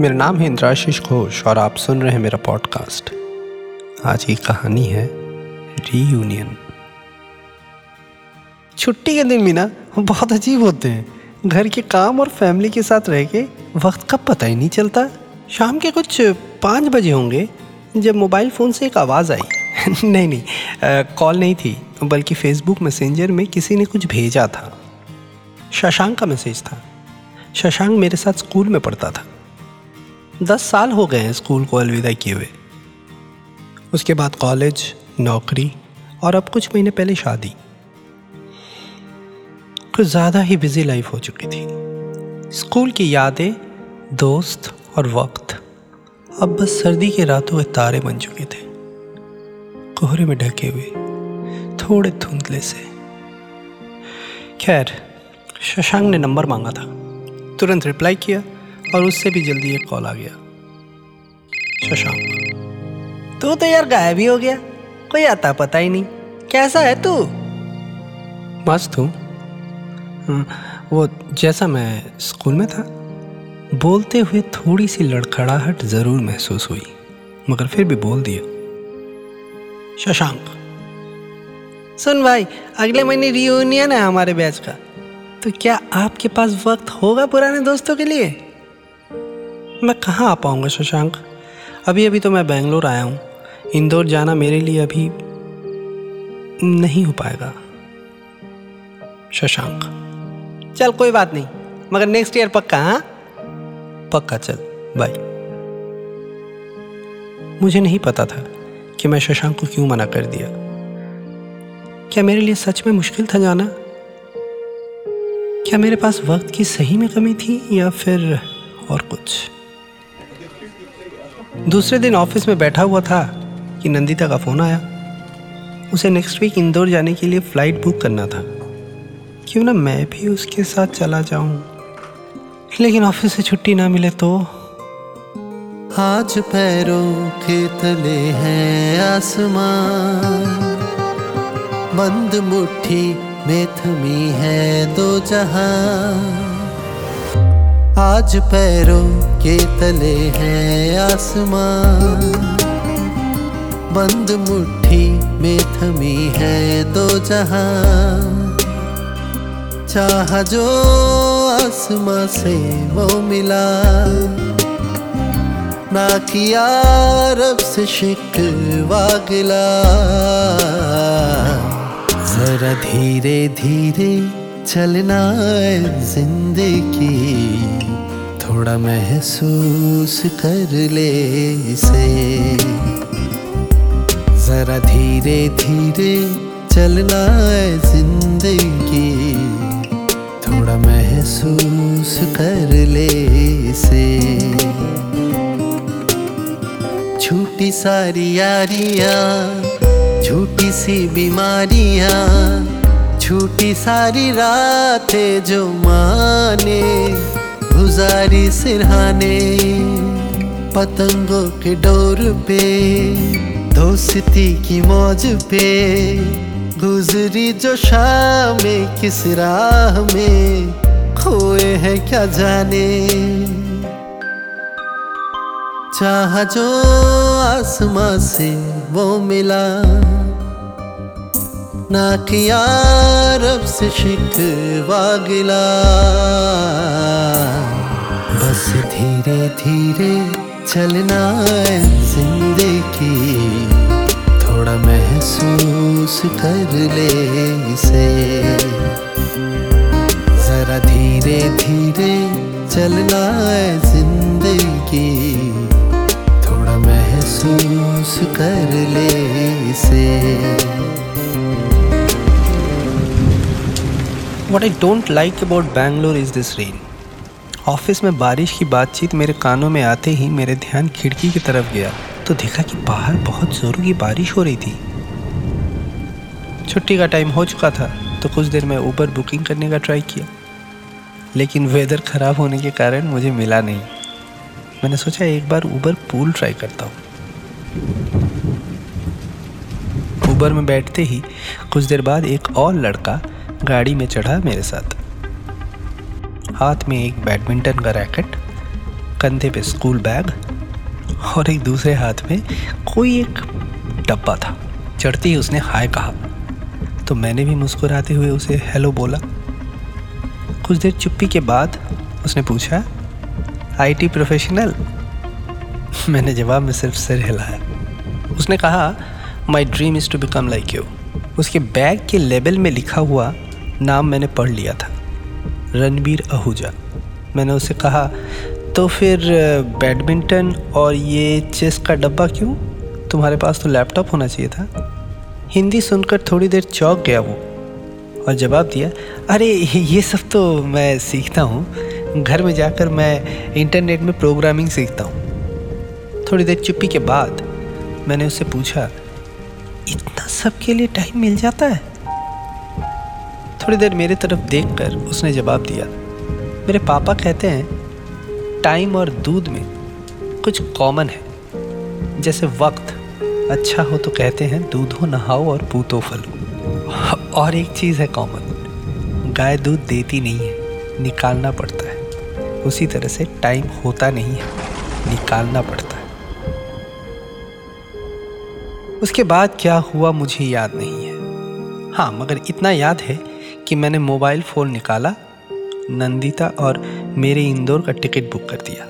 मेरा नाम है इंद्राशीष घोष और आप सुन रहे हैं मेरा पॉडकास्ट आज की कहानी है रीयूनियन छुट्टी के दिन भी ना बहुत अजीब होते हैं। घर के काम और फैमिली के साथ रह के वक्त का पता ही नहीं चलता। शाम के कुछ पाँच बजे होंगे, जब मोबाइल फ़ोन से एक आवाज़ आई। नहीं नहीं कॉल नहीं थी, बल्कि फेसबुक मैसेंजर में किसी ने कुछ भेजा था। शशांक का मैसेज था। शशांक मेरे साथ स्कूल में पढ़ता था। दस साल हो गए हैं स्कूल को अलविदा किए हुए। उसके बाद कॉलेज, नौकरी और अब कुछ महीने पहले शादी। कुछ ज़्यादा ही बिज़ी लाइफ हो चुकी थी। स्कूल की यादें, दोस्त और वक्त अब बस सर्दी के रातों के तारे बन चुके थे। कोहरे में ढके हुए, थोड़े धुंधले से। खैर, शशांक ने नंबर मांगा था। तुरंत रिप्लाई किया। और उससे भी जल्दी एक कॉल आ गया। शशांक। तू तो यार गायब ही हो गया। कोई आता पता ही नहीं। कैसा है तू? मस्त हूँ। हाँ, वो जैसा मैं स्कूल में था बोलते हुए थोड़ी सी लड़खड़ाहट ज़रूर महसूस हुई मगर फिर भी बोल दिया। शशांक। सुन भाई अगले महीने रियूनियन है हमारे बैच का। तो क्या आपके पास वक्त होगा पुराने दोस्तों के लिए? मैं कहाँ आ पाऊँगा शशांक? अभी अभी तो मैं बेंगलोर आया हूँ। इंदौर जाना मेरे लिए अभी नहीं हो पाएगा। शशांक। चल, कोई बात नहीं। मगर नेक्स्ट ईयर पक्का हाँ? पक्का, चल। बाय मुझे नहीं पता था कि मैं शशांक को क्यों मना कर दिया। क्या मेरे लिए सच में मुश्किल था जाना? क्या मेरे पास वक्त की सही में कमी थी या फिर और कुछ? दूसरे दिन ऑफ़िस में बैठा हुआ था कि नंदिता का फ़ोन आया। उसे नेक्स्ट वीक इंदौर जाने के लिए फ़्लाइट बुक करना था। क्यों ना मैं भी उसके साथ चला जाऊँ? लेकिन ऑफ़िस से छुट्टी ना मिले तो? आज पैरों के तले हैं आसमान। बंद मुट्ठी में थमी है दो जहाँ। आज पैरों के तले हैं आसमान। बंद मुट्ठी में थमी है दो जहाँ। चाह जो आसमां से वो मिला। ना किया रब से शिकवा गिला। जरा धीरे धीरे चलना है ज़िंदगी, थोड़ा महसूस कर ले इसे। जरा धीरे धीरे चलना ज़िंदगी, थोड़ा महसूस कर ले इसे। छूटी सारी यारियाँ, झूठी सी बीमारियाँ छूटी सारी रातें जो माने, गुजारी सिरहाने, पतंगों के डोर पे, दोस्ती की मौज पे, गुजरी जो शाम किस राह में, खोए हैं क्या जाने। चाह जो आसमां से वो मिला ना किया रब से शिकवा गिला। बस धीरे धीरे चलना है ज़िंदगी। थोड़ा महसूस कर ले इसे। जरा धीरे धीरे चलना है ज़िंदगी। थोड़ा महसूस कर ले इसे। What I don't like about Bangalore is this rain office में बारिश की बातचीत मेरे कानों में आते ही मेरे ध्यान खिड़की की तरफ़ गया। तो देखा कि बाहर बहुत ज़ोरों की बारिश हो रही थी। छुट्टी का टाइम हो चुका था तो कुछ देर में ऊबर बुकिंग करने का ट्राई किया। लेकिन वेदर ख़राब होने के कारण मुझे मिला नहीं। मैंने सोचा एक बार ऊबर पूल ट्राई करता हूँ। ऊबर में बैठते ही कुछ देर बाद एक और लड़का गाड़ी में चढ़ा मेरे साथ। हाथ में एक बैडमिंटन का रैकेट, कंधे पे स्कूल बैग और एक दूसरे हाथ में कोई एक डब्बा था। चढ़ते ही उसने हाय कहा। तो मैंने भी मुस्कुराते हुए उसे हेलो बोला। कुछ देर चुप्पी के बाद उसने पूछा, आईटी प्रोफेशनल? मैंने जवाब में सिर्फ़ सिर हिलाया। उसने कहा my dream is to become like you उसके बैग के लेबल में लिखा हुआ नाम मैंने पढ़ लिया था, रणबीर आहूजा मैंने उसे कहा तो फिर, बैडमिंटन और ये चेस का डब्बा क्यों? तुम्हारे पास तो लैपटॉप होना चाहिए था। हिंदी सुनकर थोड़ी देर चौक गया वो और जवाब दिया, अरे, ये सब तो मैं सीखता हूँ। घर में जाकर मैं इंटरनेट में प्रोग्रामिंग सीखता हूँ। थोड़ी देर चुप्पी के बाद मैंने उससे पूछा इतना सब के लिए टाइम मिल जाता है। थोड़ी देर मेरी तरफ़ देखकर उसने जवाब दिया, मेरे पापा कहते हैं टाइम और दूध में कुछ कॉमन है। जैसे वक्त अच्छा हो तो कहते हैं, दूध हो, नहाओ और पूतो फलो। और एक चीज़ है कॉमन गाय दूध देती नहीं है, निकालना पड़ता है। उसी तरह से टाइम होता नहीं है, निकालना पड़ता है। उसके बाद क्या हुआ मुझे याद नहीं है। हाँ मगर इतना याद है कि मैंने मोबाइल फ़ोन निकाला, नंदिता और मेरे इंदौर का टिकट बुक कर दिया।